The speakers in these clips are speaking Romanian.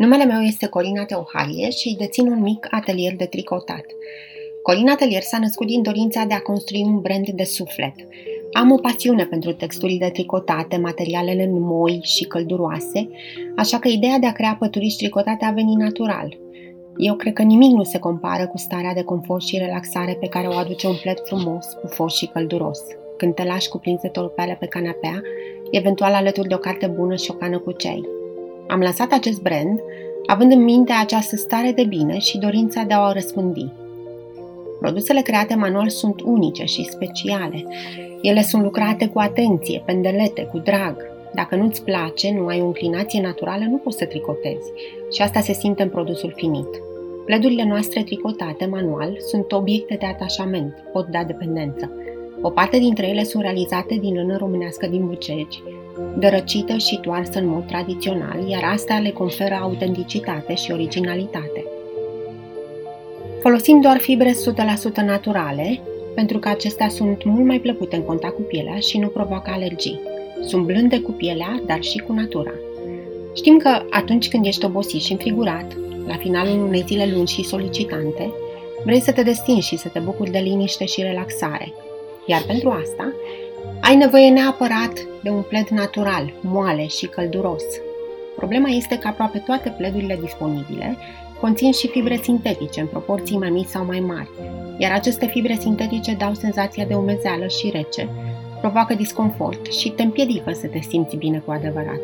Numele meu este Corina Teoharie și dețin un mic atelier de tricotat. Corina Atelier s-a născut din dorința de a construi un brand de suflet. Am o pasiune pentru texturile tricotate, materialele moi și călduroase, așa că ideea de a crea păturici tricotate a venit natural. Eu cred că nimic nu se compară cu starea de confort și relaxare pe care o aduce un plet frumos, pufos și călduros. Când te lași cuprins de torpele pe canapea, eventual alături de o carte bună și o cană cu ceai. Am lansat acest brand având în minte această stare de bine și dorința de a o răspândi. Produsele create manual sunt unice și speciale. Ele sunt lucrate cu atenție, pendelete, cu drag. Dacă nu-ți place, nu ai o inclinație naturală, nu poți să tricotezi. Și asta se simte în produsul finit. Pledurile noastre tricotate manual sunt obiecte de atașament, pot da dependență. O parte dintre ele sunt realizate din lână românească din Bucegi, dărăcită și toarsă în mod tradițional, iar asta le conferă autenticitate și originalitate. Folosim doar fibre 100% naturale, pentru că acestea sunt mult mai plăcute în contact cu pielea și nu provoacă alergii. Sunt blânde cu pielea, dar și cu natura. Știm că atunci când ești obosit și înfigurat, la finalul unei zile lungi și solicitante, vrei să te destinzi și să te bucuri de liniște și relaxare. Iar pentru asta, ai nevoie neapărat de un pled natural, moale și călduros. Problema este că aproape toate pledurile disponibile conțin și fibre sintetice în proporții mai mici sau mai mari, iar aceste fibre sintetice dau senzația de umezeală și rece, provoacă disconfort și te împiedică să te simți bine cu adevărat.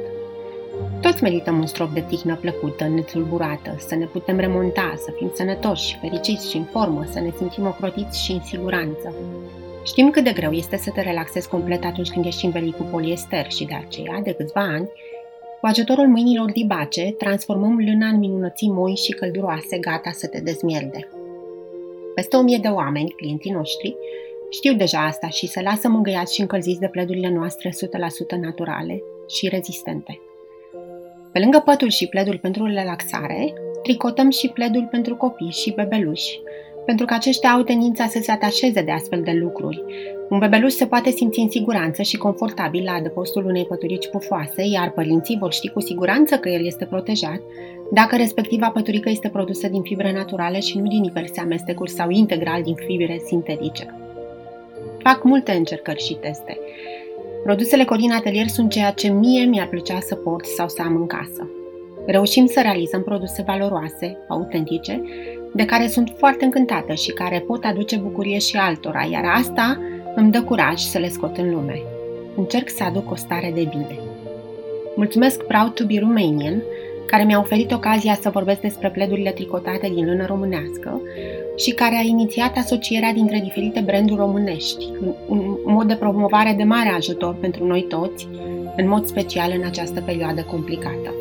Toți merităm un strop de tihnă plăcută, netulburată, să ne putem remonta, să fim sănătoși, fericiți și în formă, să ne simțim ocrotiți și în siguranță. Știm cât de greu este să te relaxezi complet atunci când ești învelit cu poliester și de aceea, de câțiva ani, cu ajutorul mâinilor dibace, transformăm lâna în minunății moi și călduroase gata să te dezmierde. Peste o mie de oameni, clienții noștri, știu deja asta și se lasă mângâiați și încălziți de pledurile noastre 100% naturale și rezistente. Pe lângă pătul și pledul pentru relaxare, tricotăm și pledul pentru copii și bebeluși, pentru că aceștia au tendința să se atașeze de astfel de lucruri. Un bebeluș se poate simți în siguranță și confortabil la adăpostul unei păturici pufoase, iar părinții vor ști cu siguranță că el este protejat dacă respectiva păturică este produsă din fibre naturale și nu din diverse amestecuri sau integral din fibre sintetice. Fac multe încercări și teste. Produsele Codin Atelier sunt ceea ce mie mi-ar plăcea să port sau să am în casă. Reușim să realizăm produse valoroase, autentice, de care sunt foarte încântată și care pot aduce bucurie și altora, iar asta îmi dă curaj să le scot în lume. Încerc să aduc o stare de bine. Mulțumesc Proud to be Romanian, care mi-a oferit ocazia să vorbesc despre pledurile tricotate din lână românească și care a inițiat asocierea dintre diferite branduri românești, un mod de promovare de mare ajutor pentru noi toți, în mod special în această perioadă complicată.